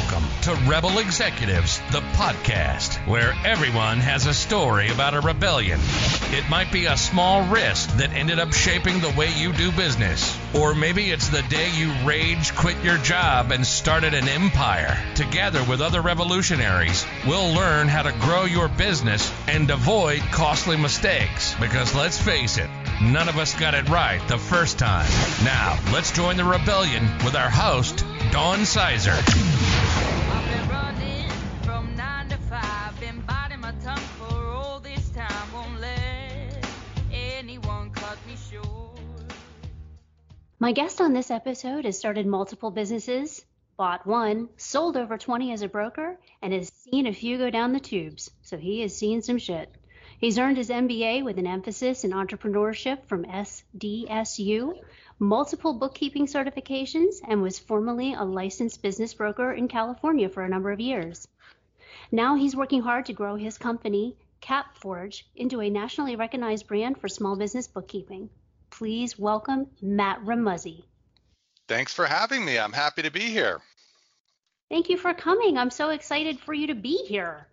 Welcome to Rebel Executives, the podcast, where everyone has a story about a rebellion. It might be a small risk that ended up shaping the way you do business. Or maybe it's the day you rage quit your job and started an empire. Together with other revolutionaries, we'll learn how to grow your business and avoid costly mistakes. Because let's face it, none of us got it right the first time. Now, let's join the rebellion with our host, Dawn Sizer. My guest on this episode has started multiple businesses, bought one, sold over 20 as a broker, and has seen a few go down the tubes. So he has seen some shit. He's earned his MBA with an emphasis in entrepreneurship from SDSU, multiple bookkeeping certifications, and was formerly a licensed business broker in California for a number of years. Now he's working hard to grow his company, CapForge, into a nationally recognized brand for small business bookkeeping. Please welcome Matt Remuzzi. Thanks for having me. I'm happy to be here. Thank you for coming. I'm so excited for you to be here.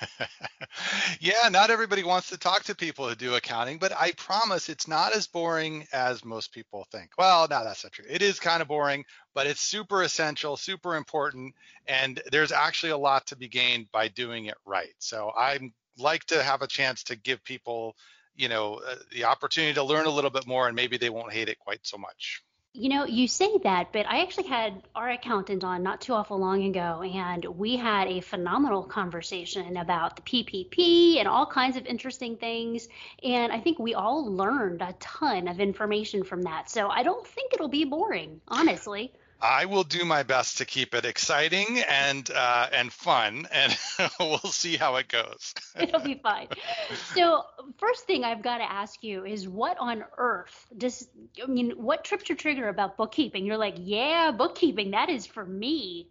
yeah, not everybody wants to talk to people who do accounting, but I promise it's not as boring as most people think. Well, no, that's not true. It is kind of boring, but it's super essential, super important, and there's actually a lot to be gained by doing it right. So I like to have a chance to give people, you know, uh, the opportunity to learn a little bit more, and maybe they won't hate it quite so much. You know, you say that, but I actually had our accountant on not too awful long ago, and we had a phenomenal conversation about the PPP and all kinds of interesting things. And I think we all learned a ton of information from that. So I don't think it'll be boring, honestly. I will do my best to keep it exciting and uh, and fun, and we'll see how it goes. It'll be fine. So, first thing I've got to ask you is, what on earth does I mean? What tripped your trigger about bookkeeping? You're like, yeah, bookkeeping, that is for me.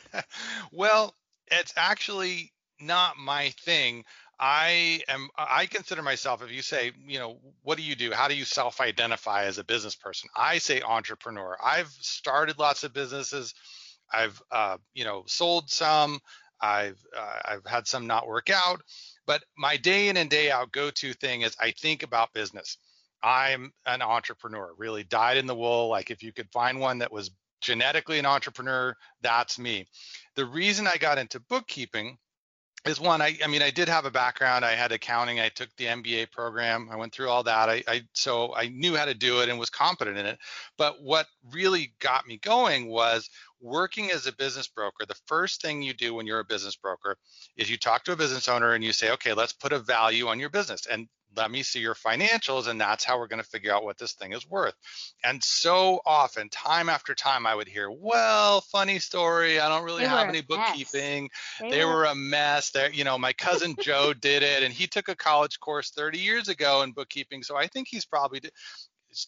well, it's actually not my thing. I am I consider myself if you say, you know, what do you do? How do you self-identify as a business person? I say entrepreneur. I've started lots of businesses. I've uh, you know, sold some. I've uh, I've had some not work out, but my day in and day out go-to thing is I think about business. I'm an entrepreneur, really dyed in the wool. Like if you could find one that was genetically an entrepreneur, that's me. The reason I got into bookkeeping is one I, I mean i did have a background. I had accounting. I took the mba program. I went through all that. I, I so i knew how to do it and was competent in it. But what really got me going was working as a business broker. The first thing you do when you're a business broker is you talk to a business owner and you say okay let's put a value on your business. And let me see your financials and that's how we're going to figure out what this thing is worth. And so often time after time i would hear well funny story i don't really They have any bookkeeping. They they were- were a mess. There you know my cousin joe did it and he took a college course 30 years ago in bookkeeping so i think he's probably did,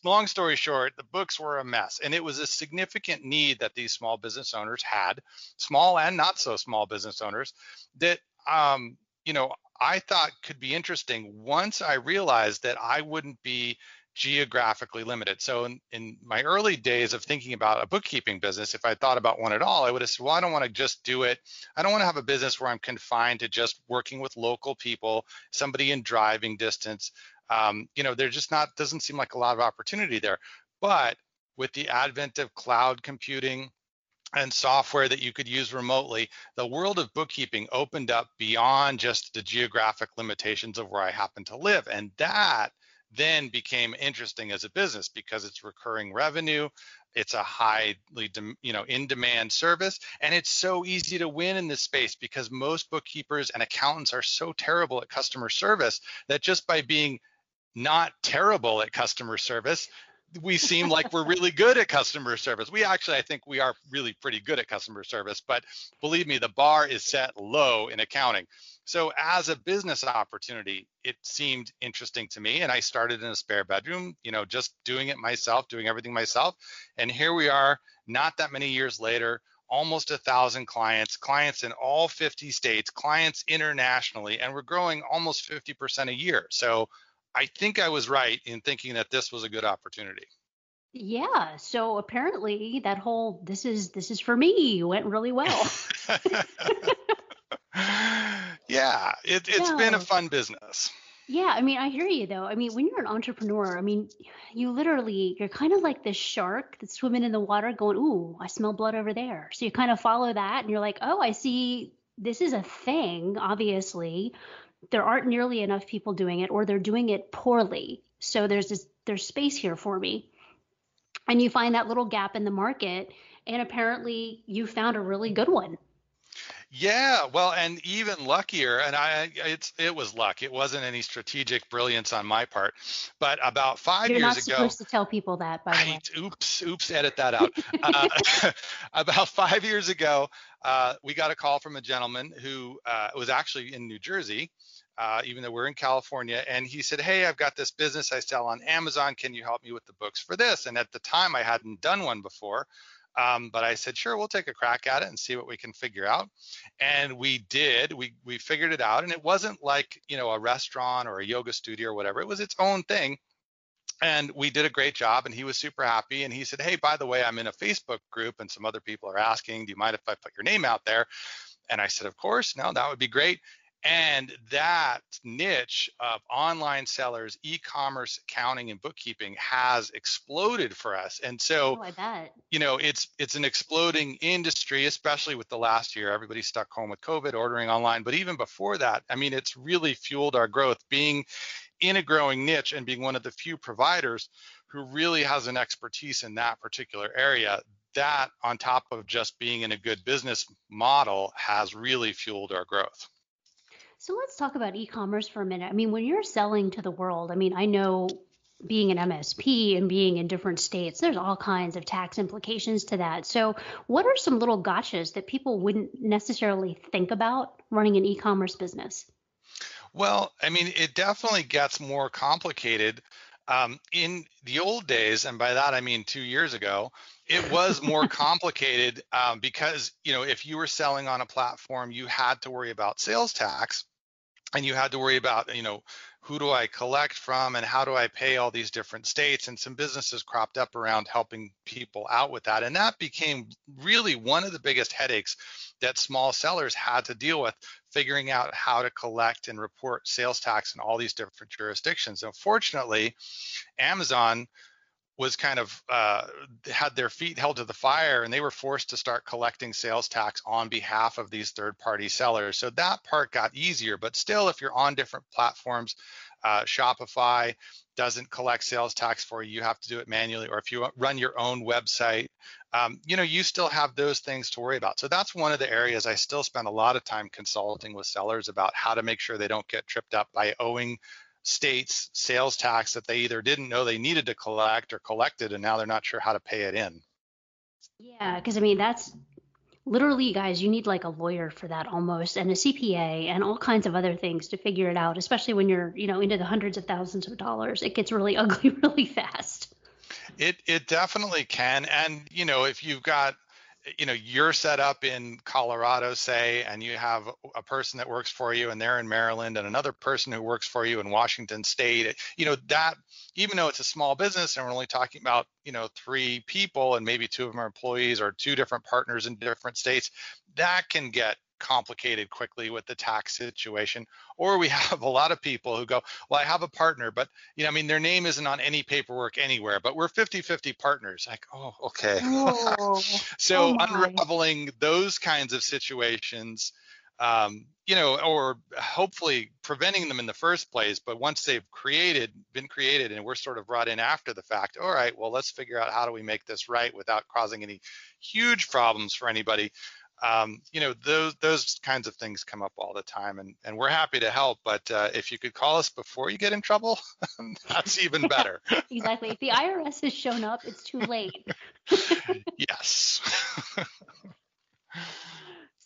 long story short the books were a mess and it was a significant need that these small business owners had small and not so small business owners that um, you know i thought could be interesting once i realized that i wouldn't be geographically limited. So in, in my early days of thinking about a bookkeeping business, if I thought about one at all, I would have said, well, I don't want to just do it. I don't want to have a business where I'm confined to just working with local people, somebody in driving distance. Um, you know, there just not doesn't seem like a lot of opportunity there. But with the advent of cloud computing, and software that you could use remotely, the world of bookkeeping opened up beyond just the geographic limitations of where I happen to live. And that then became interesting as a business because it's recurring revenue it's a highly you know in demand service and it's so easy to win in this space because most bookkeepers and accountants are so terrible at customer service that just by being not terrible at customer service we seem like we're really good at customer service. We actually, I think we are really pretty good at customer service, but believe me, the bar is set low in accounting. So as a business opportunity, it seemed interesting to me. And I started in a spare bedroom, you know, just doing it myself, doing everything myself. And here we are, not that many years later, almost a thousand clients, clients in all 50 states, clients internationally, and we're growing almost 50% a year. So I think I was right in thinking that this was a good opportunity. Yeah. So apparently that whole this is this is for me went really well. yeah, it, has been a fun business. Yeah, I mean, I hear you though. I mean, when you're an entrepreneur, I mean, you literally you're kind of like this shark that's swimming in the water going, "Ooh, I smell blood over there." So you kind of follow that and you're like, "Oh, I see this is a thing, obviously. There aren't nearly enough people doing it or they're doing it poorly. So there's this there's space here for me." And you find that little gap in the market and apparently you found a really good one. Yeah, well, and even luckier, and I, it's it was luck. It wasn't any strategic brilliance on my part. But about 5 You're years not ago, supposed to tell people that, by the way. Oops. Oops. Edit that out. uh, about five years ago, uh, we got a call from a gentleman who uh, was actually in New Jersey, uh, even though we're in California. And he said, Hey, I've got this business I sell on Amazon. Can you help me with the books for this? And at the time, I hadn't done one before. Um, but I said, sure, we'll take a crack at it and see what we can figure out. And we did. We we figured it out, and it wasn't like you know a restaurant or a yoga studio or whatever. It was its own thing and we did a great job and he was super happy and he said hey by the way i'm in a facebook group and some other people are asking do you mind if i put your name out there and i said of course no that would be great and that niche of online sellers e-commerce accounting and bookkeeping has exploded for us. And so Oh, I bet. you know it's it's an exploding industry especially with the last year Everybody stuck home with covid ordering online. But even before that i mean it's really fueled our growth being in a growing niche and being one of the few providers who really has an expertise in that particular area. That on top of just being in a good business model has really fueled our growth So let's talk about e-commerce for a minute. I mean, when you're selling to the world, I mean, I know being an MSP and being in different states, there's all kinds of tax implications to that. So, what are some little gotchas that people wouldn't necessarily think about running an e-commerce business? Well, I mean, it definitely gets more complicated. Um, in the old days, and by that I mean two years ago, it was more complicated um, because, you know, if you were selling on a platform, you had to worry about sales tax and you had to worry about, you know, who do I collect from and how do I pay all these different states? And some businesses cropped up around helping people out with that. And that became really one of the biggest headaches that small sellers had to deal with figuring out how to collect and report sales tax in all these different jurisdictions. Unfortunately, Amazon was kind of uh, had their feet held to the fire and they were forced to start collecting sales tax on behalf of these third party sellers. So that part got easier, but still, if you're on different platforms, uh, Shopify doesn't collect sales tax for you. You have to do it manually, or if you run your own website, um, you know, you still have those things to worry about. So that's one of the areas I still spend a lot of time consulting with sellers about how to make sure they don't get tripped up by owing states sales tax that they either didn't know they needed to collect or collected and now they're not sure how to pay it in. Yeah, because I mean, that's literally, guys, you need like a lawyer for that almost, and a CPA, and all kinds of other things to figure it out, especially when you're, you know, into the hundreds of thousands of dollars. It gets really ugly really fast. It it definitely can and you know if you've got you know you're set up in Colorado say and you have a person that works for you and they're in Maryland and another person who works for you in Washington state you know that even though it's a small business and we're only talking about you know three people and maybe two of them are employees or two different partners in different states that can get complicated quickly with the tax situation or we have a lot of people who go well i have a partner but you know i mean their name isn't on any paperwork anywhere but we're 50-50 partners like oh okay. Oh, so oh unraveling those kinds of situations um, you know or hopefully preventing them in the first place but once they've created been created and we're sort of brought in after the fact all right well let's figure out how do we make this right without causing any huge problems for anybody um, you know those those kinds of things come up all the time and and we're happy to help but uh, if you could call us before you get in trouble that's even better exactly. If the IRS has shown up, it's too late. yes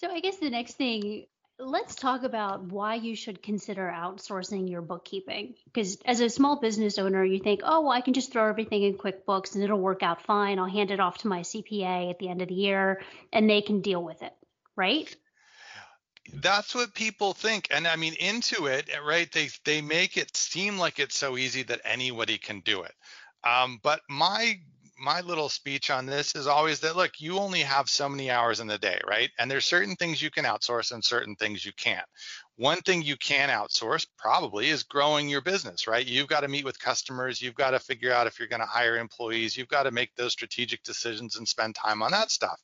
So I guess the next thing, let's talk about why you should consider outsourcing your bookkeeping. Because as a small business owner, you think, oh, well, I can just throw everything in QuickBooks and it'll work out fine. I'll hand it off to my CPA at the end of the year and they can deal with it, right? that's what people think and i mean Intuit, right they they make it seem like it's so easy that anybody can do it um, but my my little speech on this is always that look, you only have so many hours in the day, right? And there's certain things you can outsource and certain things you can't. One thing you can outsource probably is growing your business, right? You've got to meet with customers, you've got to figure out if you're going to hire employees, you've got to make those strategic decisions and spend time on that stuff.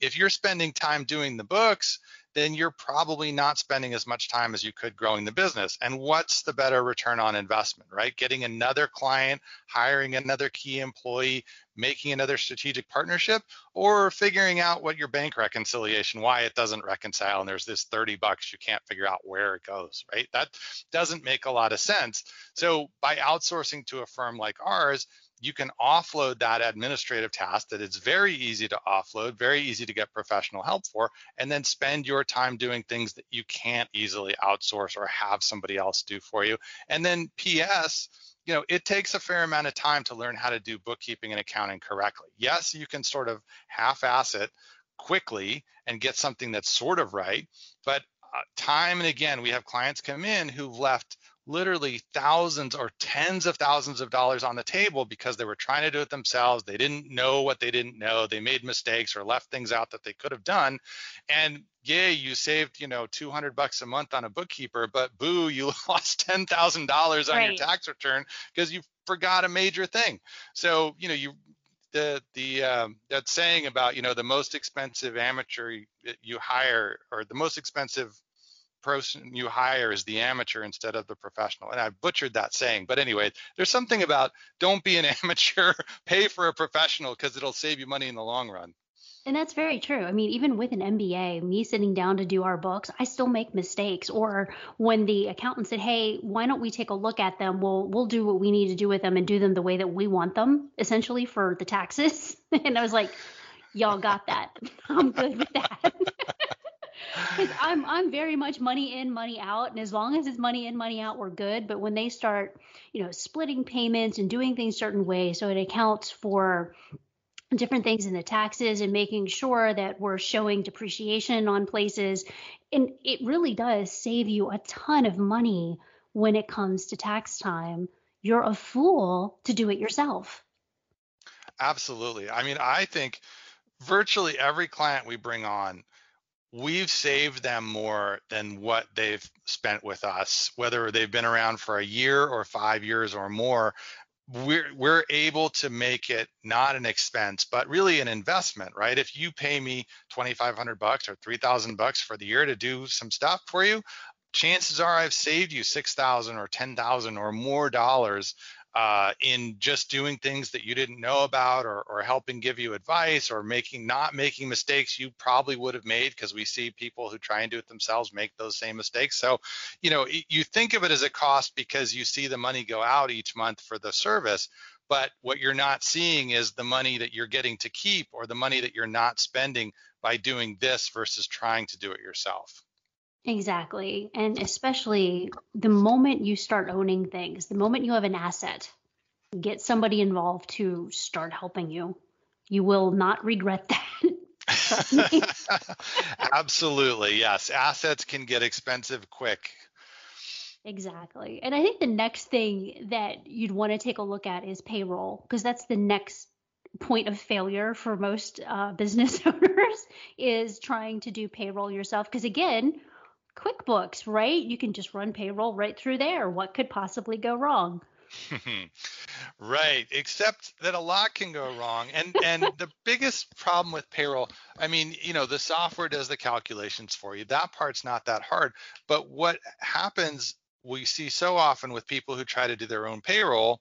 If you're spending time doing the books, then you're probably not spending as much time as you could growing the business. And what's the better return on investment, right? Getting another client, hiring another key employee, making another strategic partnership, or figuring out what your bank reconciliation, why it doesn't reconcile, and there's this 30 bucks you can't figure out where it goes, right? That doesn't make a lot of sense. So by outsourcing to a firm like ours, you can offload that administrative task that it's very easy to offload, very easy to get professional help for, and then spend your time doing things that you can't easily outsource or have somebody else do for you. And then PS, you know, it takes a fair amount of time to learn how to do bookkeeping and accounting correctly. Yes, you can sort of half-ass it quickly and get something that's sort of right, but uh, time and again, we have clients come in who've left literally thousands or tens of thousands of dollars on the table because they were trying to do it themselves. They didn't know what they didn't know. They made mistakes or left things out that they could have done. And yay, you saved, you know, 200 bucks a month on a bookkeeper, but boo, you lost $10,000 on right. your tax return because you forgot a major thing. So, you know, you the the um, that saying about you know the most expensive amateur you hire or the most expensive person you hire is the amateur instead of the professional. And I butchered that saying, but anyway, there's something about don't be an amateur, pay for a professional because it'll save you money in the long run. And that's very true. I mean, even with an MBA, me sitting down to do our books, I still make mistakes. Or when the accountant said, "Hey, why don't we take a look at them? We'll we'll do what we need to do with them and do them the way that we want them, essentially for the taxes." and I was like, "Y'all got that? I'm good with that." Because I'm I'm very much money in, money out, and as long as it's money in, money out, we're good. But when they start, you know, splitting payments and doing things certain ways, so it accounts for different things in the taxes and making sure that we're showing depreciation on places, and it really does save you a ton of money when it comes to tax time. You're a fool to do it yourself. Absolutely. I mean, I think virtually every client we bring on we've saved them more than what they've spent with us, whether they've been around for a year or five years or more. We're, we're able to make it not an expense, but really an investment, right? If you pay me 2,500 bucks or 3,000 bucks for the year to do some stuff for you, chances are I've saved you 6,000 or 10,000 or more dollars uh, in just doing things that you didn't know about or, or helping give you advice or making not making mistakes you probably would have made because we see people who try and do it themselves make those same mistakes. So you know you think of it as a cost because you see the money go out each month for the service but what you're not seeing is the money that you're getting to keep or the money that you're not spending by doing this versus trying to do it yourself Exactly. And especially the moment you start owning things, the moment you have an asset, get somebody involved to start helping you. You will not regret that. Absolutely. Yes. Assets can get expensive quick. Exactly. And I think the next thing that you'd want to take a look at is payroll, because that's the next point of failure for most uh, business owners is trying to do payroll yourself. Because again, QuickBooks, right? You can just run payroll right through there. What could possibly go wrong? right, except that a lot can go wrong. And and the biggest problem with payroll, I mean, you know, the software does the calculations for you. That part's not that hard. But what happens we see so often with people who try to do their own payroll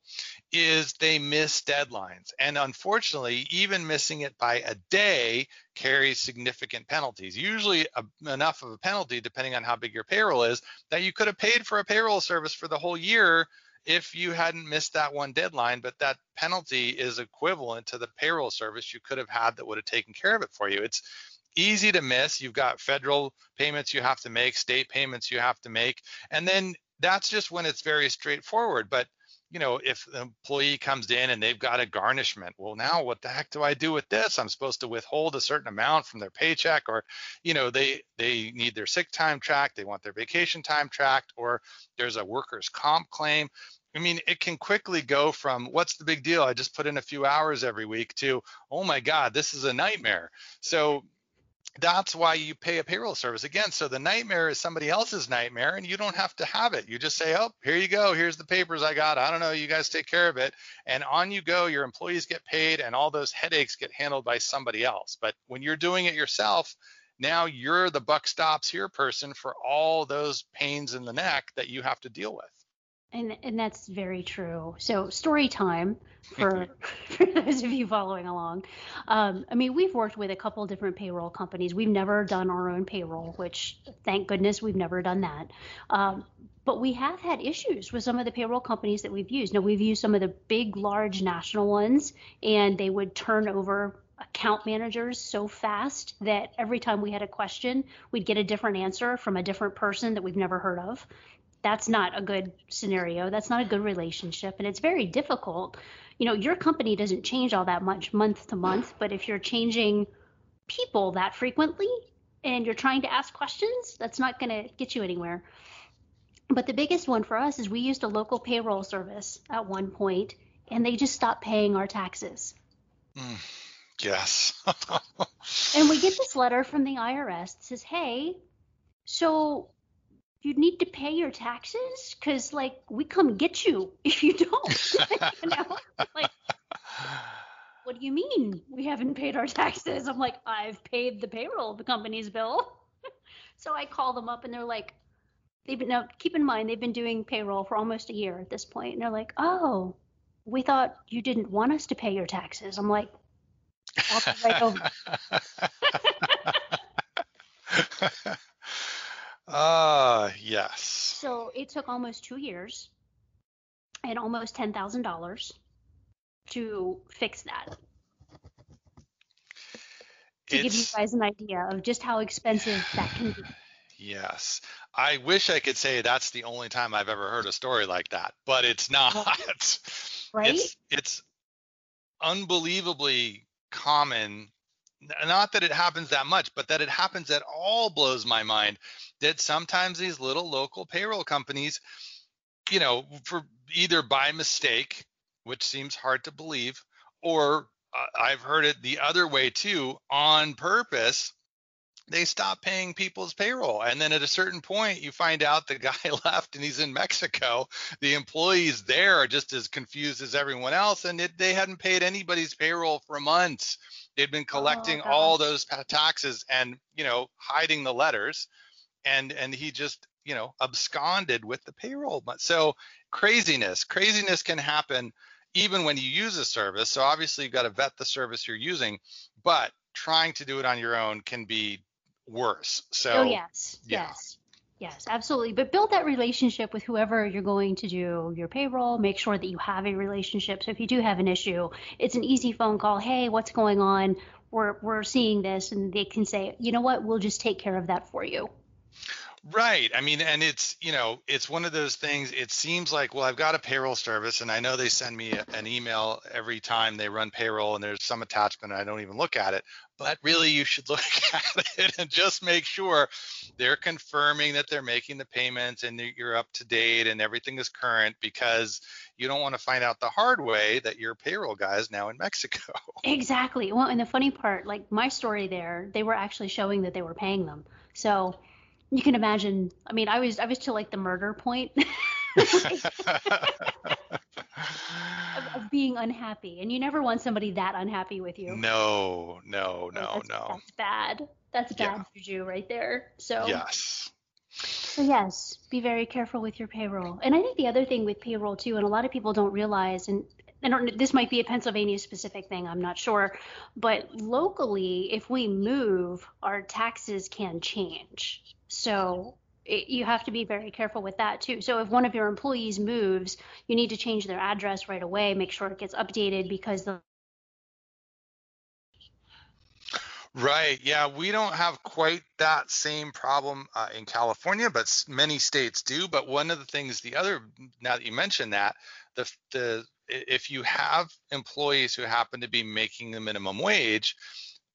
is they miss deadlines. And unfortunately, even missing it by a day carries significant penalties. Usually a, enough of a penalty, depending on how big your payroll is, that you could have paid for a payroll service for the whole year if you hadn't missed that one deadline. But that penalty is equivalent to the payroll service you could have had that would have taken care of it for you. It's easy to miss. You've got federal payments you have to make, state payments you have to make, and then that's just when it's very straightforward. But you know, if the employee comes in and they've got a garnishment, well, now what the heck do I do with this? I'm supposed to withhold a certain amount from their paycheck, or you know, they they need their sick time tracked, they want their vacation time tracked, or there's a workers' comp claim. I mean, it can quickly go from what's the big deal? I just put in a few hours every week to, oh my God, this is a nightmare. So that's why you pay a payroll service again. So the nightmare is somebody else's nightmare and you don't have to have it. You just say, oh, here you go. Here's the papers I got. I don't know. You guys take care of it. And on you go. Your employees get paid and all those headaches get handled by somebody else. But when you're doing it yourself, now you're the buck stops here person for all those pains in the neck that you have to deal with. And and that's very true. So story time for for those of you following along. Um, I mean, we've worked with a couple different payroll companies. We've never done our own payroll, which thank goodness we've never done that. Um, but we have had issues with some of the payroll companies that we've used. Now we've used some of the big, large national ones, and they would turn over account managers so fast that every time we had a question, we'd get a different answer from a different person that we've never heard of that's not a good scenario. That's not a good relationship. And it's very difficult. You know, your company doesn't change all that much month to month, but if you're changing people that frequently and you're trying to ask questions, that's not going to get you anywhere. But the biggest one for us is we used a local payroll service at one point and they just stopped paying our taxes. Mm, yes. and we get this letter from the IRS that says, hey, so you need to pay your taxes? Because like we come get you if you don't you know? Like what do you mean? We haven't paid our taxes. I'm like i've paid the payroll the company's bill. So i call them up and they're like they've been now keep in mind they've been doing payroll for almost a year at this point and they're like oh we thought you didn't want us to pay your taxes. I'm like i'll come right over Ah, uh, yes. So it took almost two years and almost ten thousand dollars to fix that. To it's, give you guys an idea of just how expensive that can be. Yes. I wish I could say that's the only time I've ever heard a story like that, but it's not. right? It's, it's unbelievably common not that it happens that much, but that it happens at all blows my mind. That sometimes these little local payroll companies, you know, for either by mistake, which seems hard to believe, or uh, I've heard it the other way too, on purpose, they stop paying people's payroll. And then at a certain point, you find out the guy left and he's in Mexico. The employees there are just as confused as everyone else, and it, they hadn't paid anybody's payroll for months. They'd been oh, collecting oh, all those taxes and you know hiding the letters, and and he just you know absconded with the payroll. So craziness, craziness can happen even when you use a service. So obviously you've got to vet the service you're using, but trying to do it on your own can be worse. So oh yes, yeah. yes. Yes, absolutely. But build that relationship with whoever you're going to do your payroll. Make sure that you have a relationship. So if you do have an issue, it's an easy phone call. Hey, what's going on? We're we're seeing this, and they can say, you know what, we'll just take care of that for you. Right. I mean, and it's, you know, it's one of those things. It seems like, well, I've got a payroll service and I know they send me an email every time they run payroll and there's some attachment and I don't even look at it. But really, you should look at it and just make sure they're confirming that they're making the payments and you're up to date and everything is current because you don't want to find out the hard way that your payroll guy is now in Mexico. Exactly. Well, and the funny part, like my story there, they were actually showing that they were paying them. So you can imagine. I mean, I was I was to like the murder point. being unhappy, and you never want somebody that unhappy with you. No, no, no, that's, no. That's bad. That's bad yeah. juju right there. So yes. So yes, be very careful with your payroll. And I think the other thing with payroll too, and a lot of people don't realize, and I don't. This might be a Pennsylvania specific thing. I'm not sure, but locally, if we move, our taxes can change. So it, you have to be very careful with that too. So if one of your employees moves, you need to change their address right away. Make sure it gets updated because the Right. Yeah, we don't have quite that same problem uh, in California, but many states do. But one of the things, the other, now that you mentioned that, the the if you have employees who happen to be making the minimum wage,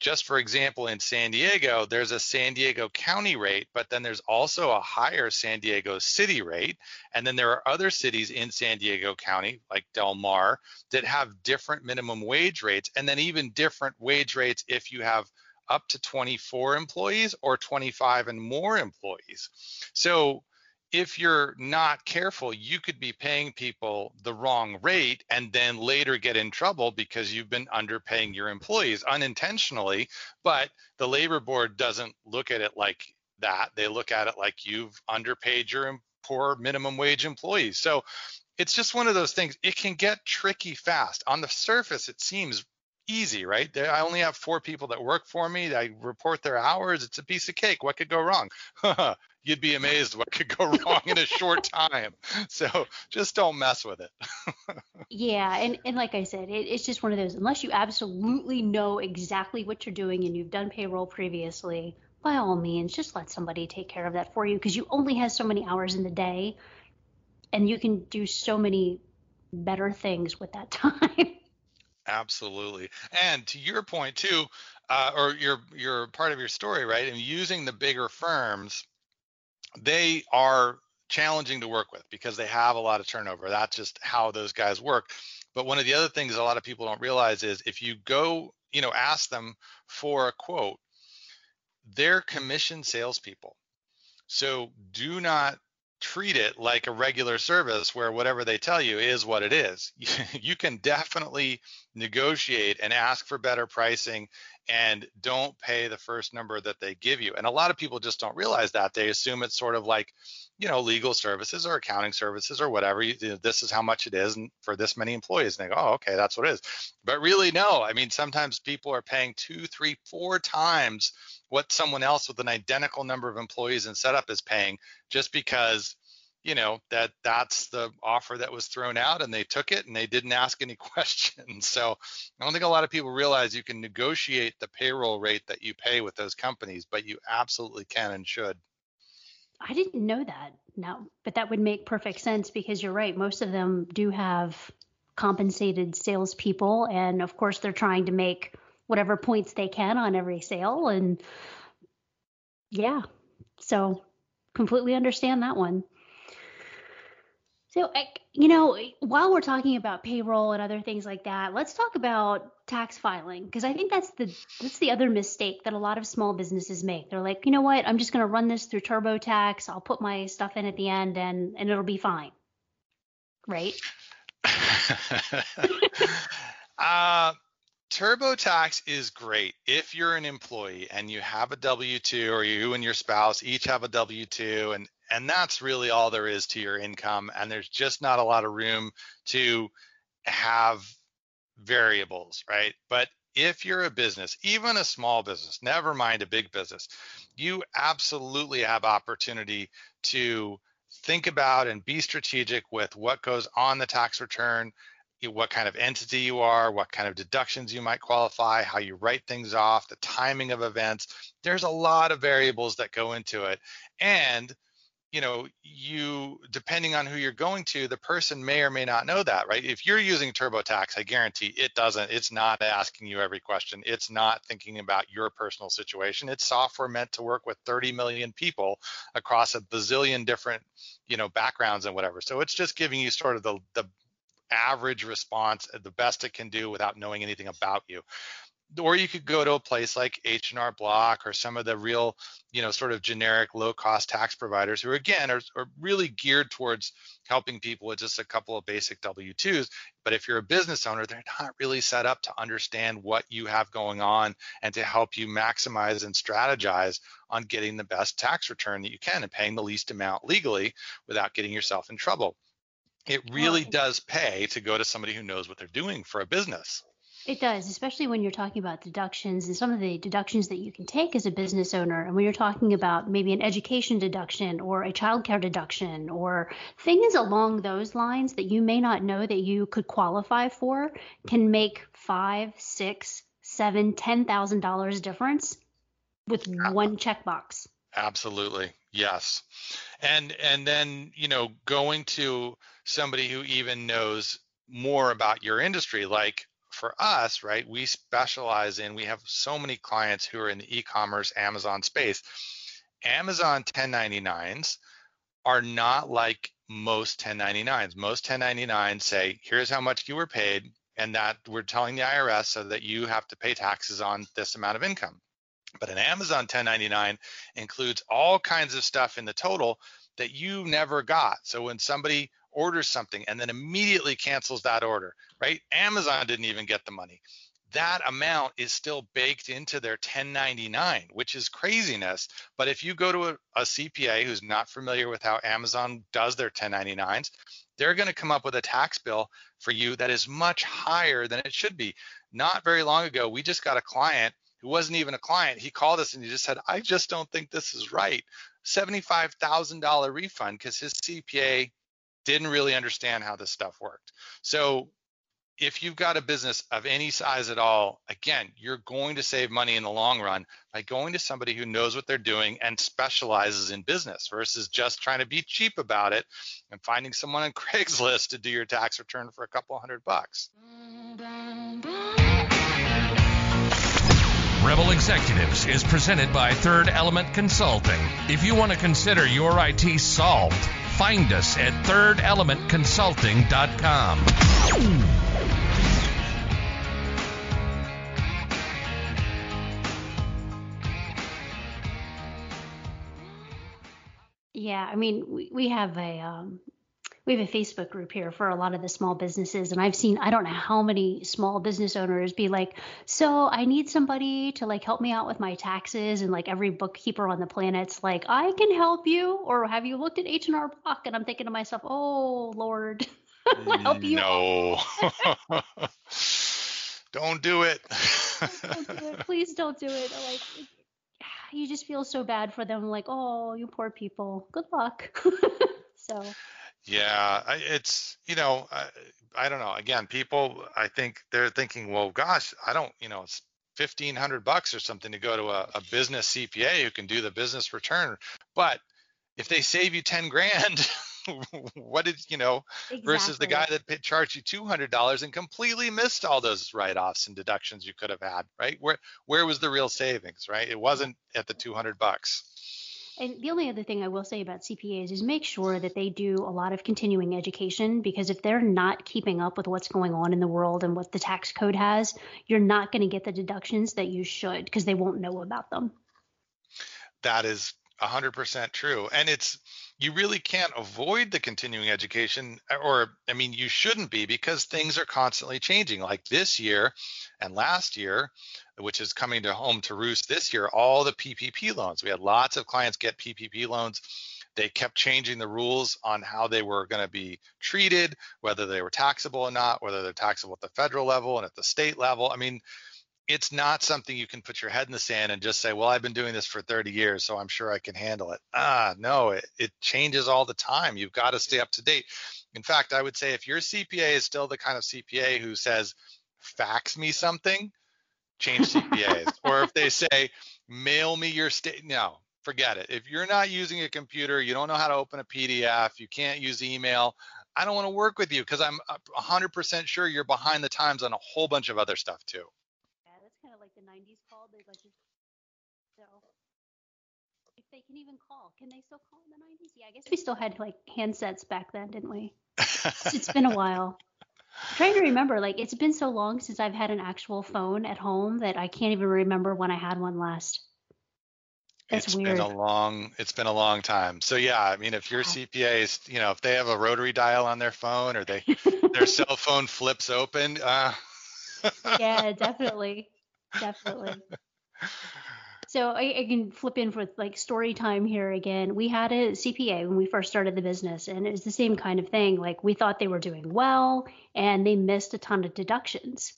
just for example, in San Diego, there's a San Diego County rate, but then there's also a higher San Diego City rate. And then there are other cities in San Diego County, like Del Mar, that have different minimum wage rates, and then even different wage rates if you have up to 24 employees or 25 and more employees. So if you're not careful, you could be paying people the wrong rate and then later get in trouble because you've been underpaying your employees unintentionally. But the labor board doesn't look at it like that. They look at it like you've underpaid your poor minimum wage employees. So it's just one of those things. It can get tricky fast. On the surface, it seems easy, right? I only have four people that work for me. I report their hours. It's a piece of cake. What could go wrong? you'd be amazed what could go wrong in a short time. So just don't mess with it. yeah, and, and like I said, it, it's just one of those, unless you absolutely know exactly what you're doing and you've done payroll previously, by all means, just let somebody take care of that for you because you only have so many hours in the day and you can do so many better things with that time. Absolutely. And to your point too, uh, or your your part of your story, right? And using the bigger firms they are challenging to work with because they have a lot of turnover. That's just how those guys work. But one of the other things a lot of people don't realize is if you go, you know, ask them for a quote, they're commissioned salespeople. So do not treat it like a regular service where whatever they tell you is what it is. you can definitely negotiate and ask for better pricing and don't pay the first number that they give you. And a lot of people just don't realize that. They assume it's sort of like, you know, legal services or accounting services or whatever. You, this is how much it is and for this many employees. And they go, oh, okay, that's what it is. But really, no. I mean, sometimes people are paying two, three, four times what someone else with an identical number of employees and setup is paying just because you know that that's the offer that was thrown out and they took it and they didn't ask any questions so i don't think a lot of people realize you can negotiate the payroll rate that you pay with those companies but you absolutely can and should i didn't know that. No but that would make perfect sense because you're right. Most of them do have compensated salespeople and of course they're trying to make whatever points they can on every sale and yeah. So completely understand that one. So, you know, while we're talking about payroll and other things like that, let's talk about tax filing because I think that's the that's the other mistake that a lot of small businesses make. They're like, you know what, I'm just going to run this through TurboTax. I'll put my stuff in at the end, and and it'll be fine, right? uh, TurboTax is great if you're an employee and you have a W 2 or you and your spouse each have a W 2 and and that's really all there is to your income and there's just not a lot of room to have variables right but if you're a business even a small business never mind a big business you absolutely have opportunity to think about and be strategic with what goes on the tax return what kind of entity you are, what kind of deductions you might qualify, how you write things off, the timing of events. There's a lot of variables that go into it. And you know you depending on who you're going to the person may or may not know that right? If you're using turbotax i guarantee it doesn't it's not asking you every question. It's not thinking about your personal situation. It's software meant to work with 30 million people across a bazillion different you know backgrounds and whatever. So it's just giving you sort of the the average response the best it can do without knowing anything about you or you could go to a place like H&R Block or some of the real, you know, sort of generic low-cost tax providers who, again, are, are really geared towards helping people with just a couple of basic W-2s. But if you're a business owner, they're not really set up to understand what you have going on and to help you maximize and strategize on getting the best tax return that you can and paying the least amount legally without getting yourself in trouble. It really does pay to go to somebody who knows what they're doing for a business. It does, especially when you're talking about deductions and some of the deductions that you can take as a business owner. And when you're talking about maybe an education deduction or a childcare deduction or things along those lines that you may not know that you could qualify for can make five, six, seven, ten thousand dollars difference with ah. one checkbox. Absolutely. Yes. And and then, you know, going to somebody who even knows more about your industry like for us, right, we specialize in, we have so many clients who are in the e commerce Amazon space. Amazon 1099s are not like most 1099s. Most 1099s say, here's how much you were paid, and that we're telling the IRS so that you have to pay taxes on this amount of income. But an Amazon 1099 includes all kinds of stuff in the total that you never got. So when somebody orders something and then immediately cancels that order, right? Amazon didn't even get the money. That amount is still baked into their 1099, which is craziness. But if you go to a, a CPA who's not familiar with how Amazon does their 1099s, they're going to come up with a tax bill for you that is much higher than it should be. Not very long ago, we just got a client who wasn't even a client. He called us and he just said, I just don't think this is right. $75,000 refund because his CPA didn't really understand how this stuff worked. So if you've got a business of any size at all, again, you're going to save money in the long run by going to somebody who knows what they're doing and specializes in business versus just trying to be cheap about it and finding someone on Craigslist to do your tax return for a couple hundred bucks. Rebel Executives is presented by Third Element Consulting. If you want to consider your IT solved, find us at thirdelementconsulting.com. Yeah, I mean, we, we have a um, we have a Facebook group here for a lot of the small businesses, and I've seen I don't know how many small business owners be like, so I need somebody to like help me out with my taxes, and like every bookkeeper on the planet's like, I can help you, or have you looked at H and R Block? And I'm thinking to myself, oh Lord, help you. No. don't do it. don't do it. Please don't do it. Like you just feel so bad for them. Like, oh, you poor people. Good luck. so. Yeah, it's you know, I, I don't know. Again, people, I think they're thinking, well, gosh, I don't, you know, it's fifteen hundred bucks or something to go to a, a business CPA who can do the business return. But if they save you ten grand, what did you know exactly. versus the guy that charged you two hundred dollars and completely missed all those write-offs and deductions you could have had, right? Where where was the real savings, right? It wasn't at the two hundred bucks. And the only other thing I will say about CPAs is make sure that they do a lot of continuing education because if they're not keeping up with what's going on in the world and what the tax code has, you're not going to get the deductions that you should because they won't know about them. That is 100% true. And it's you really can't avoid the continuing education uh, or i mean you shouldn't be because things are constantly changing. Like this year and last year which is coming to home to roost this year all the ppp loans we had lots of clients get ppp loans. They kept changing the rules on how they were going to be treated whether they were taxable or not whether they're taxable at the federal level and at the state level. I mean it's not something you can put your head in the sand and just say, well, I've been doing this for 30 years, so I'm sure I can handle it. Ah, no, it, it changes all the time. You've got to stay up to date. In fact, I would say if your CPA is still the kind of CPA who says, fax me something, change CPAs. or if they say, mail me your state, no, forget it. If you're not using a computer, you don't know how to open a PDF, you can't use email, I don't want to work with you because I'm 100% sure you're behind the times on a whole bunch of other stuff too. 90s called. They you. So if they can even call, can they still call in the 90s? Yeah, I guess we still had like handsets back then, didn't we? it's been a while. I'm trying to remember, like it's been so long since I've had an actual phone at home that I can't even remember when I had one last. That's it's weird. been a long it's been a long time. So yeah, I mean if your CPA is, you know, if they have a rotary dial on their phone or they their cell phone flips open, uh Yeah, definitely definitely. So I, I, can flip in for like story time here again. We had a CPA when we first started the business, and it was the same kind of thing. Like we thought they were doing well, and they missed a ton of deductions.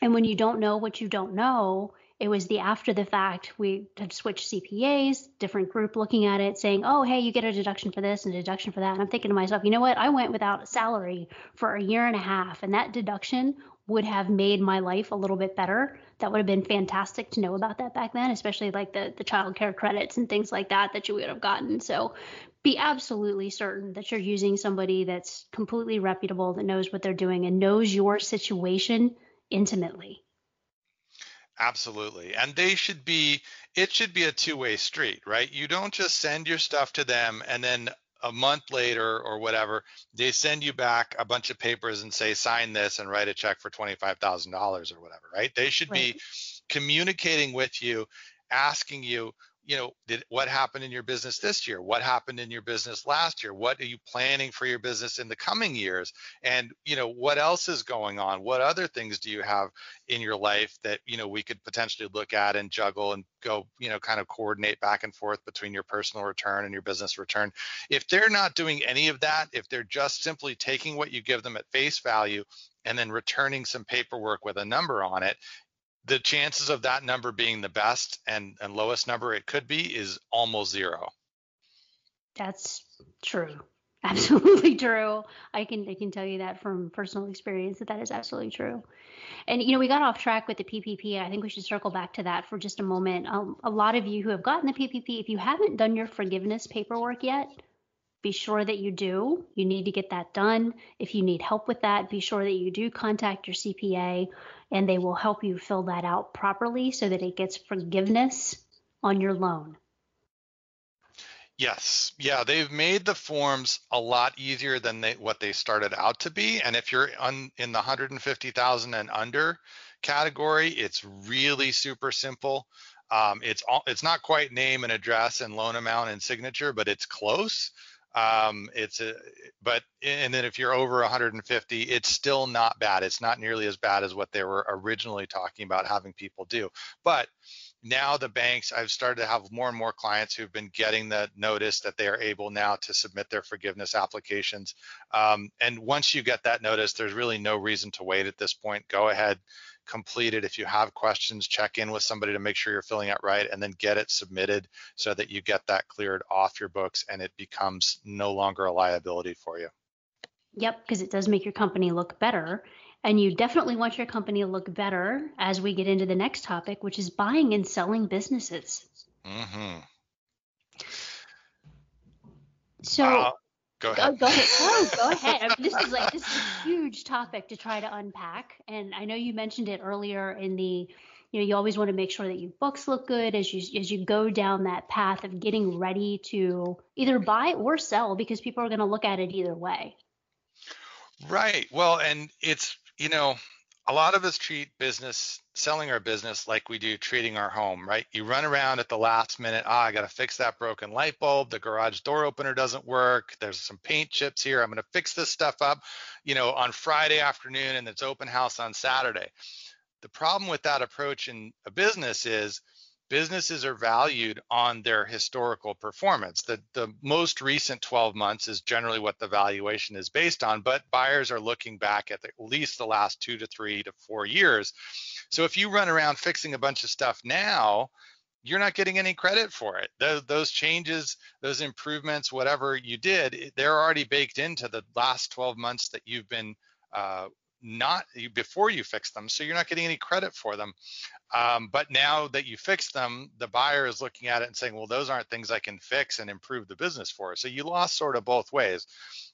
And when you don't know what you don't know, it was the after the fact we had switched CPAs, different group looking at it, saying, "Oh, hey, you get a deduction for this and a deduction for that." And I'm thinking to myself, you know what? I went without a salary for a year and a half, and that deduction would have made my life a little bit better. That would have been fantastic to know about that back then, especially like the the child care credits and things like that that you would have gotten. So be absolutely certain that you're using somebody that's completely reputable, that knows what they're doing and knows your situation intimately. Absolutely. And they should be, it should be a two way street, right? You don't just send your stuff to them and then a month later or whatever, they send you back a bunch of papers and say, sign this and write a check for $25,000 or whatever, right? They should right. be communicating with you, asking you, you know, did what happened in your business this year? What happened in your business last year? What are you planning for your business in the coming years? And, you know, what else is going on? What other things do you have in your life that, you know, we could potentially look at and juggle and go, you know, kind of coordinate back and forth between your personal return and your business return? If they're not doing any of that, if they're just simply taking what you give them at face value and then returning some paperwork with a number on it, the chances of that number being the best and, and lowest number it could be is almost zero. That's true. Absolutely true. I can I can tell you that from personal experience that that is absolutely true. And you know, we got off track with the PPP. I think we should circle back to that for just a moment. Um, a lot of you who have gotten the PPP, if you haven't done your forgiveness paperwork yet, be sure that you do. You need to get that done. If you need help with that, be sure that you do contact your CPA and they will help you fill that out properly so that it gets forgiveness on your loan. Yes, yeah, they've made the forms a lot easier than they, what they started out to be. And if you're in the 150,000 and under category, it's really super simple. Um, it's all, it's not quite name and address and loan amount and signature, but it's close. Um, it's a, but and then if you're over 150, it's still not bad. It's not nearly as bad as what they were originally talking about having people do. But now the banks, I've started to have more and more clients who've been getting the notice that they are able now to submit their forgiveness applications. Um, and once you get that notice, there's really no reason to wait at this point. Go ahead, complete it. If you have questions, check in with somebody to make sure you're filling out right and then get it submitted so that you get that cleared off your books and it becomes no longer a liability for you. Yep, because it does make your company look better. And you definitely want your company to look better as we get into the next topic, which is buying and selling businesses. Mm-hmm. So, uh, Go ahead. Go, go ahead. Go ahead. I mean, this is like this is a huge topic to try to unpack, and I know you mentioned it earlier in the. You know, you always want to make sure that your books look good as you as you go down that path of getting ready to either buy or sell because people are going to look at it either way. Right. Well, and it's you know a lot of us treat business selling our business like we do treating our home right? You run around at the last minute ah i got to fix that broken light bulb. The garage door opener doesn't work. There's some paint chips here. I'm to fix this stuff up you know on friday afternoon and it's open house on saturday. The problem with that approach in a business is businesses are valued on their historical performance. The, the most recent 12 months is generally what the valuation is based on, but buyers are looking back at, the, at least the last two to three to four years. So if you run around fixing a bunch of stuff now, you're not getting any credit for it. Those, those changes, those improvements, whatever you did, they're already baked into the last 12 months that you've been uh, not before you fix them, so you're not getting any credit for them. Um, but now that you fix them, the buyer is looking at it and saying, well, those aren't things I can fix and improve the business for. So you lost sort of both ways.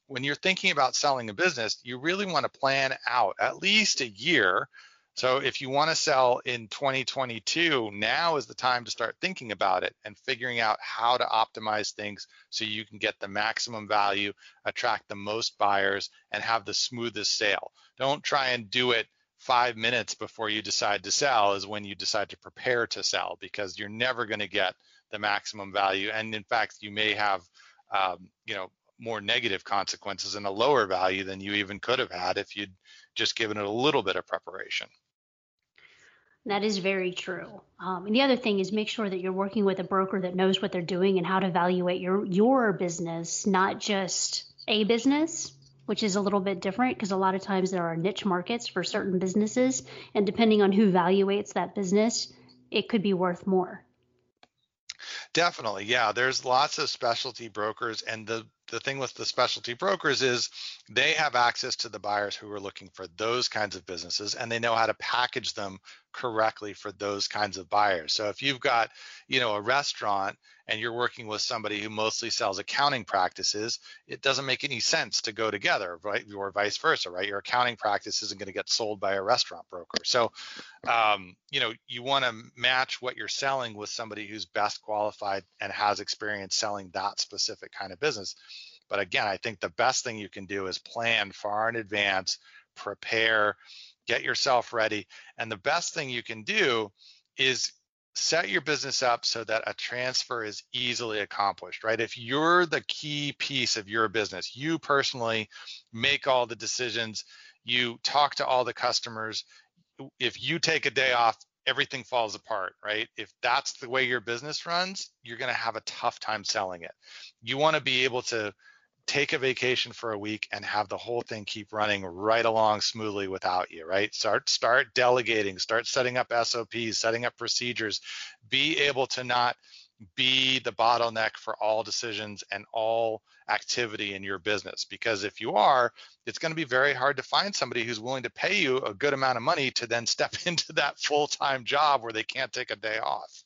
When you're thinking about selling a business, you really want to plan out at least a year so if you want to sell in 2022, now is the time to start thinking about it and figuring out how to optimize things so you can get the maximum value, attract the most buyers, and have the smoothest sale. Don't try and do it five minutes before you decide to sell is when you decide to prepare to sell because you're never going to get the maximum value. And in fact, you may have, um, you know, more negative consequences and a lower value than you even could have had if you'd just given it a little bit of preparation. That is very true. Um, and the other thing is make sure that you're working with a broker that knows what they're doing and how to evaluate your your business, not just a business, which is a little bit different because a lot of times there are niche markets for certain businesses, and depending on who evaluates that business, it could be worth more. Definitely, yeah. There's lots of specialty brokers, and the the thing with the specialty brokers is they have access to the buyers who are looking for those kinds of businesses and they know how to package them correctly for those kinds of buyers. So if you've got, you know, a restaurant and you're working with somebody who mostly sells accounting practices, it doesn't make any sense to go together, right? Or vice versa, right? Your accounting practice isn't going to get sold by a restaurant broker. So, um, you know, you want to match what you're selling with somebody who's best qualified and has experience selling that specific kind of business. But again, I think the best thing you can do is plan far in advance, prepare, get yourself ready. And the best thing you can do is set your business up so that a transfer is easily accomplished, right? If you're the key piece of your business, you personally make all the decisions, you talk to all the customers. If you take a day off, everything falls apart, right? If that's the way your business runs, you're going to have a tough time selling it. You want to be able to take a vacation for a week and have the whole thing keep running right along smoothly without you right start start delegating start setting up sops setting up procedures be able to not be the bottleneck for all decisions and all activity in your business because if you are it's going to be very hard to find somebody who's willing to pay you a good amount of money to then step into that full-time job where they can't take a day off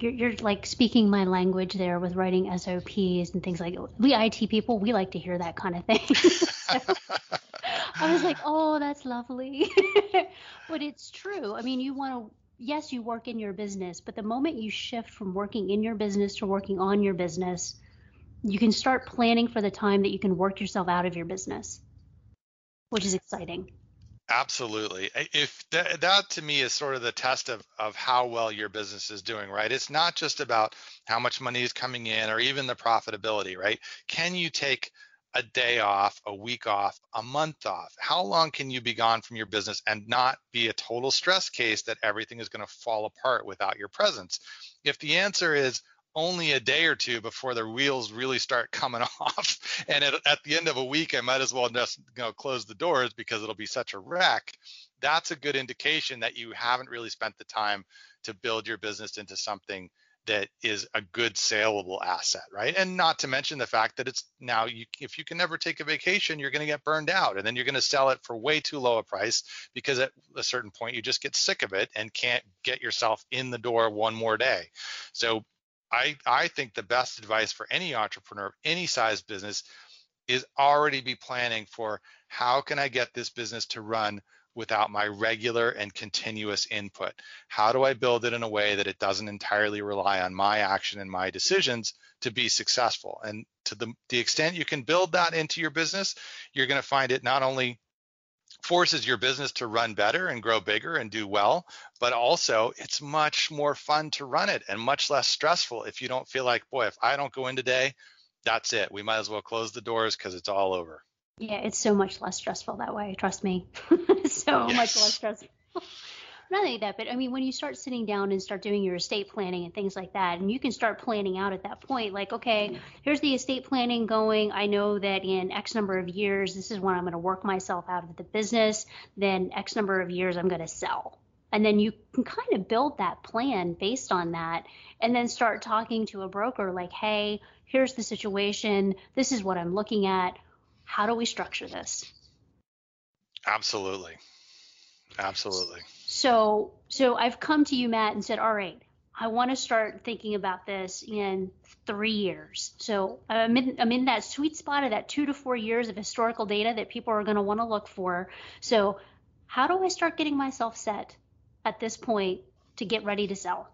you're, you're like speaking my language there with writing SOPs and things like we IT people we like to hear that kind of thing. I was like, oh, that's lovely, but it's true. I mean, you want to yes, you work in your business, but the moment you shift from working in your business to working on your business, you can start planning for the time that you can work yourself out of your business, which is exciting. Absolutely. If that, that to me is sort of the test of, of how well your business is doing, right? It's not just about how much money is coming in or even the profitability, right? Can you take a day off, a week off, a month off? How long can you be gone from your business and not be a total stress case that everything is going to fall apart without your presence? If the answer is, only a day or two before the wheels really start coming off. And at, at the end of a week, I might as well just you know close the doors because it'll be such a wreck. That's a good indication that you haven't really spent the time to build your business into something that is a good saleable asset, right? And not to mention the fact that it's now you if you can never take a vacation, you're going to get burned out and then you're going to sell it for way too low a price because at a certain point you just get sick of it and can't get yourself in the door one more day. So I, I think the best advice for any entrepreneur, of any size business, is already be planning for how can I get this business to run without my regular and continuous input? How do I build it in a way that it doesn't entirely rely on my action and my decisions to be successful? And to the, the extent you can build that into your business, you're going to find it not only forces your business to run better and grow bigger and do well, but also it's much more fun to run it and much less stressful if you don't feel like, boy, if I don't go in today, that's it. We might as well close the doors because it's all over. Yeah, it's so much less stressful that way. Trust me. so yes. much less stressful not only that, but I mean, when you start sitting down and start doing your estate planning and things like that, and you can start planning out at that point, like, okay, mm-hmm. here's the estate planning going. I know that in X number of years, this is when I'm going to work myself out of the business. Then X number of years, I'm going to sell. And then you can kind of build that plan based on that and then start talking to a broker like, hey, here's the situation. This is what I'm looking at. How do we structure this? Absolutely. Absolutely. So, so I've come to you, Matt, and said, all right, I want to start thinking about this in three years. So I'm in, I'm in that sweet spot of that two to four years of historical data that people are going to want to look for. So, how do I start getting myself set at this point to get ready to sell?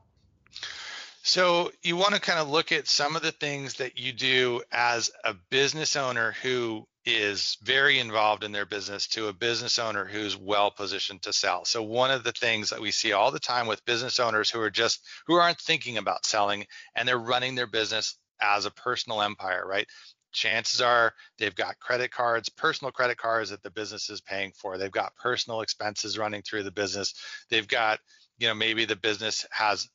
So you want to kind of look at some of the things that you do as a business owner who is very involved in their business to a business owner who's well positioned to sell. So one of the things that we see all the time with business owners who are just who aren't thinking about selling and they're running their business as a personal empire, right? Chances are they've got credit cards, personal credit cards that the business is paying for. They've got personal expenses running through the business. They've got, you know, maybe the business has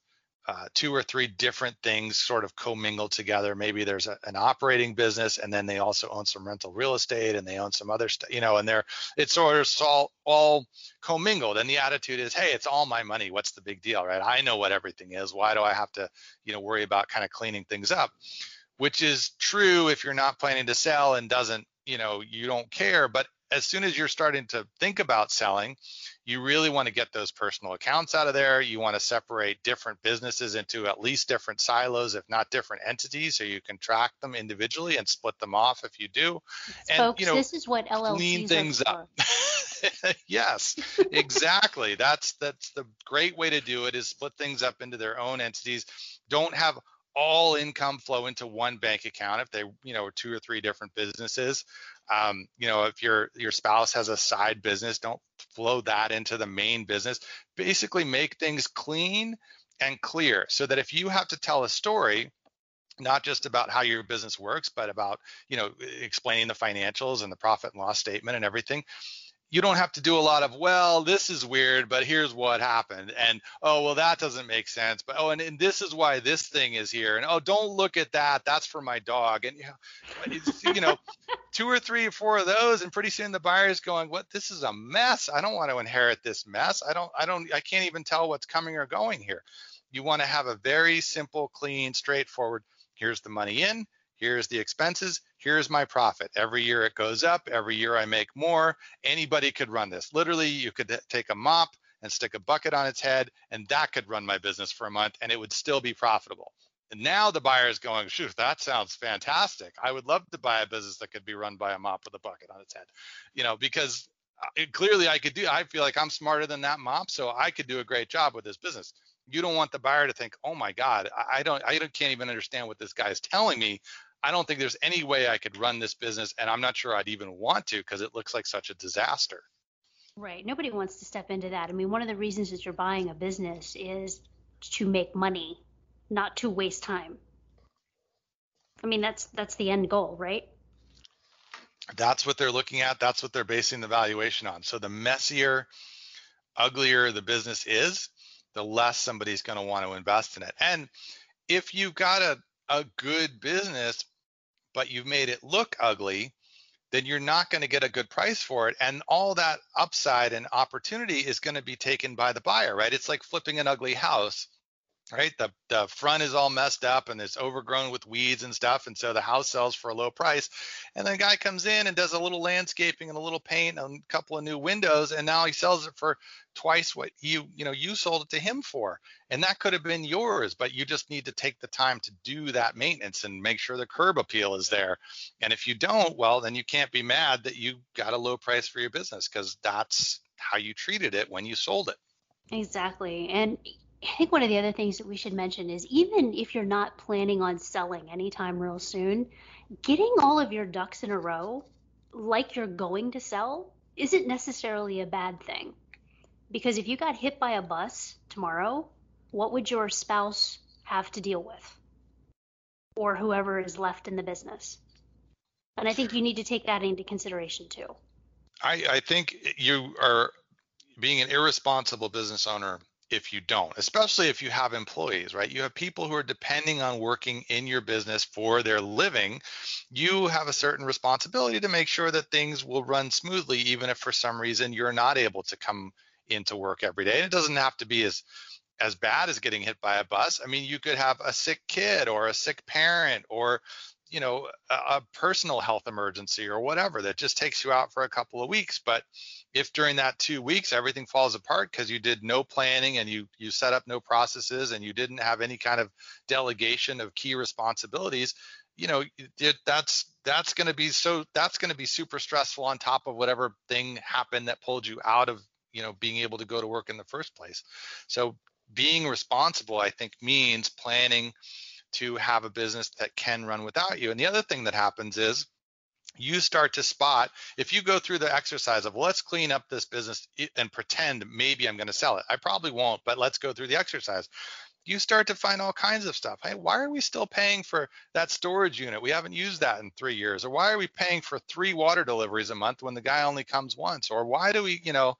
uh, two or three different things sort of commingled together. Maybe there's a, an operating business, and then they also own some rental real estate, and they own some other stuff, you know, and they're it's sort of all all commingled. And the attitude is, hey, it's all my money. What's the big deal, right? I know what everything is. Why do I have to, you know, worry about kind of cleaning things up? which is true if you're not planning to sell and doesn't, you know, you don't care. But as soon as you're starting to think about selling, you really want to get those personal accounts out of there. You want to separate different businesses into at least different silos, if not different entities, so you can track them individually and split them off if you do. And you know, this is what LLCs clean things up. yes, exactly. that's that's the great way to do it is split things up into their own entities. Don't have all income flow into one bank account if they you know two or three different businesses. Um, you know if your your spouse has a side business don't flow that into the main business. Basically make things clean and clear so that if you have to tell a story not just about how your business works but about you know explaining the financials and the profit and loss statement and everything you don't have to do a lot of well this is weird but here's what happened. And oh well that doesn't make sense. But oh and, and this is why this thing is here. And oh don't look at that. That's for my dog. And you know, you know two or three or four of those and pretty soon the buyer's going what? This is a mess. I don't want to inherit this mess. I don't i don't i can't even tell what's coming or going here. You want to have a very simple clean straightforward here's the money in. Here's the expenses, here's my profit. Every year it goes up, every year I make more. Anybody could run this. Literally, you could take a mop and stick a bucket on its head, and that could run my business for a month and it would still be profitable. And now the buyer is going, shoot, that sounds fantastic. I would love to buy a business that could be run by a mop with a bucket on its head, you know, because uh, it, clearly I could do, I feel like I'm smarter than that mop, so I could do a great job with this business. You don't want the buyer to think, oh my God, I, I don't, I can't even understand what this guy is telling me. I don't think there's any way I could run this business, and I'm not sure I'd even want to because it looks like such a disaster. Right. Nobody wants to step into that. I mean, one of the reasons that you're buying a business is to make money, not to waste time. I mean, that's that's the end goal, right? That's what they're looking at. That's what they're basing the valuation on. So the messier, uglier the business is, the less somebody's going to want to invest in it. And if you've got a a good business, but you've made it look ugly, then you're not going to get a good price for it. And all that upside and opportunity is going to be taken by the buyer, right? It's like flipping an ugly house right? The the front is all messed up and it's overgrown with weeds and stuff, and so the house sells for a low price. And then the guy comes in and does a little landscaping and a little paint and a couple of new windows, and now he sells it for twice what you you know you sold it to him for. And that could have been yours, but you just need to take the time to do that maintenance and make sure the curb appeal is there. And if you don't, well, then you can't be mad that you got a low price for your business because that's how you treated it when you sold it. Exactly. And I think one of the other things that we should mention is even if you're not planning on selling anytime real soon, getting all of your ducks in a row like you're going to sell isn't necessarily a bad thing. Because if you got hit by a bus tomorrow, what would your spouse have to deal with? Or whoever is left in the business. And I think you need to take that into consideration too. I, I think you are being an irresponsible business owner if you don't, especially if you have employees, right? You have people who are depending on working in your business for their living. You have a certain responsibility to make sure that things will run smoothly, even if for some reason you're not able to come into work every day. And it doesn't have to be as as bad as getting hit by a bus. I mean, you could have a sick kid or a sick parent or you know a, a, personal health emergency or whatever that just takes you out for a couple of weeks. But if during that two weeks everything falls apart because you did no planning and you you set up no processes and you didn't have any kind of delegation of key responsibilities you know it, that's that's going to be so that's going to be super stressful on top of whatever thing happened that pulled you out of you know being able to go to work in the first place. So being responsible i think means planning to have a business that can run without you. And the other thing that happens is you start to spot if you go through the exercise of let's clean up this business eh, and pretend maybe I'm going to sell it. I probably won't, but let's go through the exercise. You start to find all kinds of stuff. Hey, why are we still paying for that storage unit? We haven't used that in three years. Or why are we paying for three water deliveries a month when the guy only comes once? Or why do we, you know,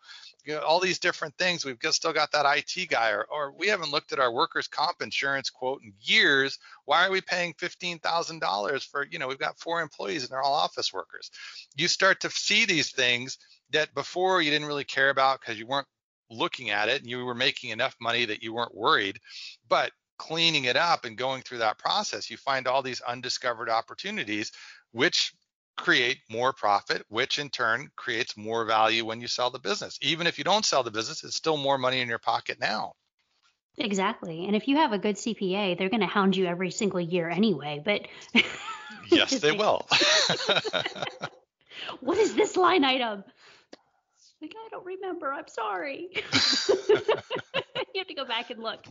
all these different things. We've just still got that IT guy, or, or we haven't looked at our workers' comp insurance quote in years. Why are we paying fifteen thousand dollars for? You know, we've got four employees and they're all office workers. You start to see these things that before you didn't really care about because you weren't looking at it and you were making enough money that you weren't worried. But cleaning it up and going through that process, you find all these undiscovered opportunities, which create more profit, which in turn creates more value when you sell the business. Even if you don't sell the business, it's still more money in your pocket now. Exactly. And if you have a good CPA, they're going to hound you every single year anyway. But yes, they will. what is this line item? Like, I don't remember. I'm sorry. you have to go back and look.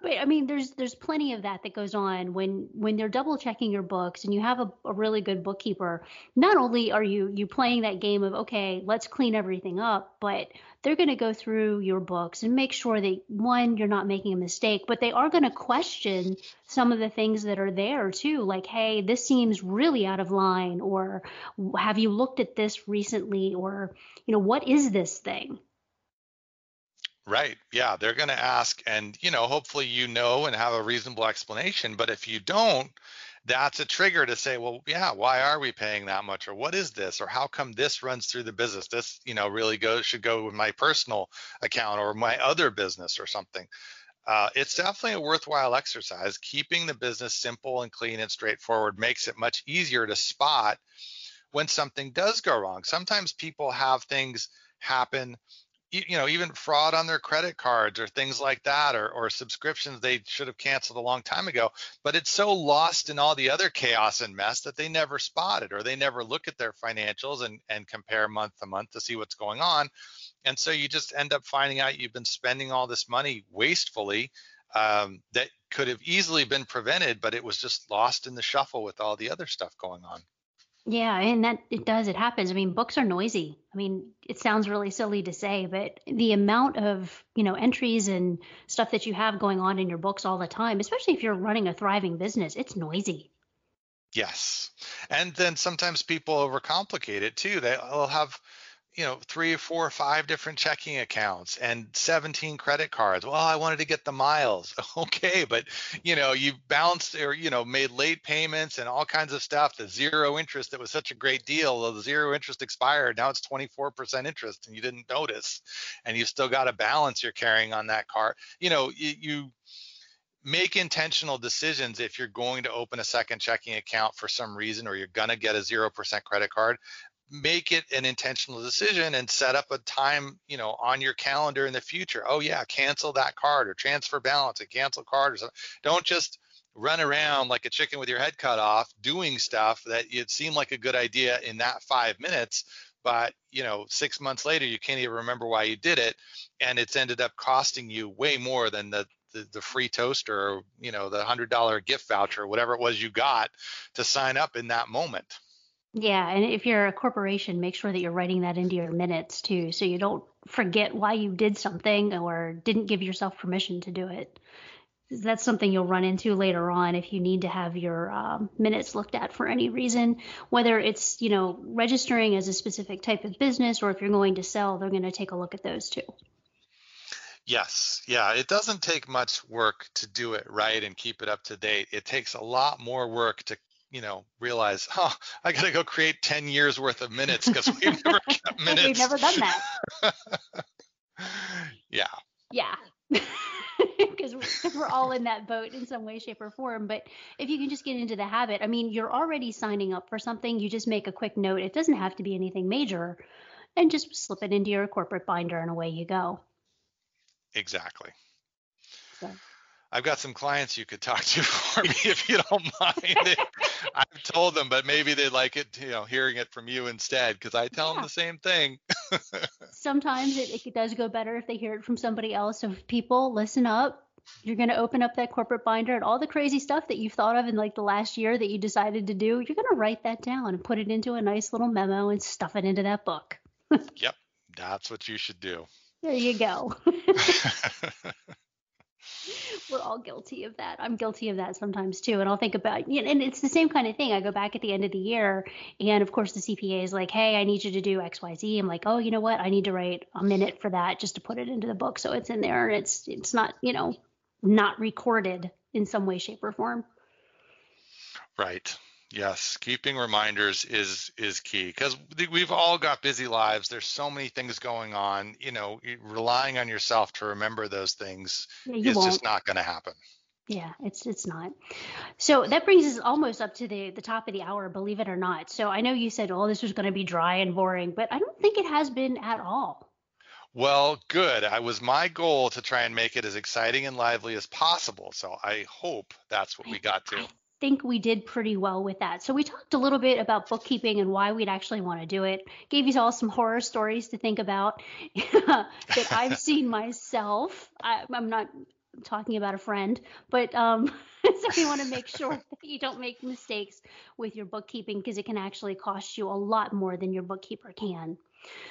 But I mean, there's there's plenty of that that goes on when when they're double checking your books and you have a, a really good bookkeeper. Not only are you you playing that game of okay, let's clean everything up, but they're going to go through your books and make sure that one you're not making a mistake but they are going to question some of the things that are there too like hey this seems really out of line or have you looked at this recently or you know what is this thing Right. Yeah, they're going to ask and you know, hopefully you know and have a reasonable explanation, but if you don't, that's a trigger to say, well, yeah, why are we paying that much or what is this or how come this runs through the business? This, you know, really goes should go with my personal account or my other business or something. Uh, it's definitely a worthwhile exercise. Keeping the business simple and clean and straightforward makes it much easier to spot when something does go wrong. Sometimes people have things happen you know even fraud on their credit cards or things like that or, or subscriptions they should have canceled a long time ago but it's so lost in all the other chaos and mess that they never spot it or they never look at their financials and, and compare month to month to see what's going on. And so you just end up finding out you've been spending all this money wastefully um, that could have easily been prevented but it was just lost in the shuffle with all the other stuff going on yeah, and that it does. It happens. I mean, books are noisy. I mean, it sounds really silly to say, but the amount of, you know, entries and stuff that you have going on in your books all the time, especially if you're running a thriving business, it's noisy. Yes. And then sometimes people overcomplicate it too. They'll have you know three or four or five different checking accounts and 17 credit cards. Well i wanted to get the miles. Okay but you know you bounced or you know made late payments and all kinds of stuff. The zero interest that was such a great deal the zero interest expired. Now it's 24% interest and you didn't notice. And you still got a balance you're carrying on that card you know you, you make intentional decisions if you're going to open a second checking account for some reason or you're going to get a 0% credit card make it an intentional decision and set up a time, you know, on your calendar in the future. Oh yeah, cancel that card or transfer balance and cancel card or something. Don't just run around like a chicken with your head cut off doing stuff that it seemed like a good idea in that five minutes but you know six months later you can't even remember why you did it and it's ended up costing you way more than the the, the free toaster or you know the hundred dollar gift voucher whatever it was you got to sign up in that moment yeah, and if you're a corporation, make sure that you're writing that into your minutes too, so you don't forget why you did something or didn't give yourself permission to do it. That's something you'll run into later on if you need to have your um, minutes looked at for any reason, whether it's you know registering as a specific type of business or if you're going to sell, they're going to take a look at those too. Yes, yeah, it doesn't take much work to do it right and keep it up to date. It takes a lot more work to you know, realize, oh, I got to go create 10 years worth of minutes because we've never kept minutes. we've never done that. yeah. Yeah. Because we're all in that boat in some way, shape, or form. But if you can just get into the habit, I mean, you're already signing up for something. You just make a quick note. It doesn't have to be anything major, and just slip it into your corporate binder, and away you go. Exactly. So. I've got some clients you could talk to for me if you don't mind. I've told them, but maybe they like it, you know, hearing it from you instead because I tell yeah. them the same thing. Sometimes it, it does go better if they hear it from somebody else. So people, listen up. You're going to open up that corporate binder and all the crazy stuff that you've thought of in like the last year that you decided to do. You're going to write that down and put it into a nice little memo and stuff it into that book. yep, that's what you should do. There you go we're all guilty of that. I'm guilty of that sometimes too. And I'll think about, and it's the same kind of thing. I go back at the end of the year, and of course the CPA is like, hey, I need you to do XYZ. I'm like, oh, you know what? I need to write a minute for that just to put it into the book, so it's in there. And it's it's not, you know, not recorded in some way, shape, or form. Right. Yes, keeping reminders is is key because we've all got busy lives. There's so many things going on. You know, relying on yourself to remember those things yeah, is won't. just not going to happen. Yeah, it's it's not. So that brings us almost up to the the top of the hour, believe it or not. So I know you said, "Oh, this was going to be dry and boring," but I don't think it has been at all. Well, good. I was my goal to try and make it as exciting and lively as possible. So I hope that's what we got to. I think we did pretty well with that. So we talked a little bit about bookkeeping and why we'd actually want to do it. Gave you all some horror stories to think about that I've seen myself. I, I'm not talking about a friend, but um, so we want to make sure that you don't make mistakes with your bookkeeping because it can actually cost you a lot more than your bookkeeper can.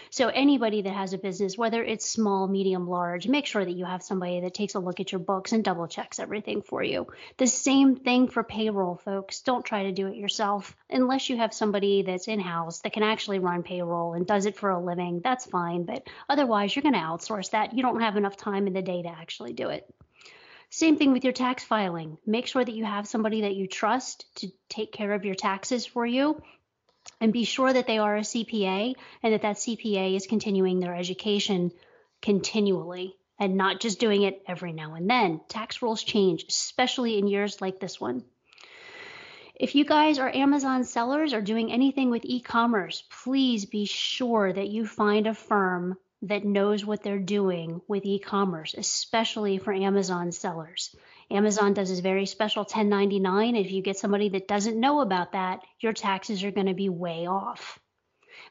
So anybody that has a business, whether it's small, medium, large, make sure that you have somebody that takes a look at your books and double checks everything for you. The same thing for payroll, folks. Don't try to do it yourself unless you have somebody that's in-house that can actually run payroll and does it for a living. That's fine, but otherwise you're going to outsource that. You don't have enough time in the day to actually do it. Same thing with your tax filing. Make sure that you have somebody that you trust to take care of your taxes for you and be sure that they are a CPA and that that CPA is continuing their education continually and not just doing it every now and then. Tax rules change, especially in years like this one. If you guys are Amazon sellers or doing anything with e commerce, please be sure that you find a firm that knows what they're doing with e-commerce, especially for Amazon sellers. Amazon does this very special 1099. If you get somebody that doesn't know about that, your taxes are going to be way off.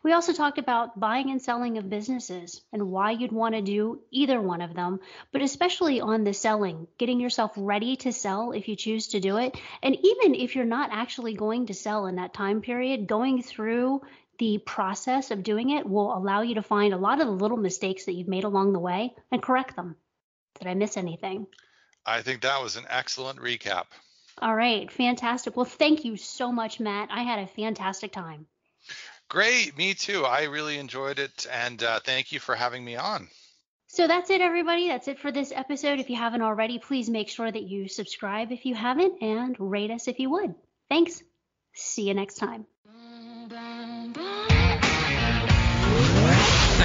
We also talked about buying and selling of businesses and why you'd want to do either one of them, but especially on the selling, getting yourself ready to sell if you choose to do it. And even if you're not actually going to sell in that time period, going through the process of doing it will allow you to find a lot of the little mistakes that you've made along the way and correct them. Did I miss anything? I think that was an excellent recap. All right, fantastic. Well, thank you so much, Matt. I had a fantastic time. Great, me too. I really enjoyed it, and uh, thank you for having me on. So that's it, everybody. That's it for this episode. If you haven't already, please make sure that you subscribe if you haven't and rate us if you would. Thanks. See you next time.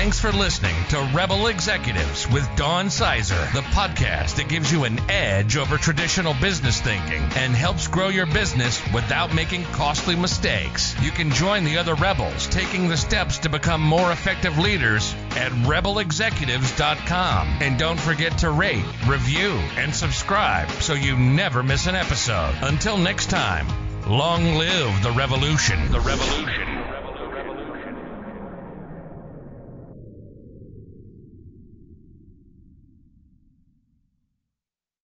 Thanks for listening to Rebel Executives with Dawn Sizer, the podcast that gives you an edge over traditional business thinking and helps grow your business without making costly mistakes. You can join the other rebels taking the steps to become more effective leaders at rebelexecutives.com. And don't forget to rate, review, and subscribe so you never miss an episode. Until next time, long live the revolution. The revolution.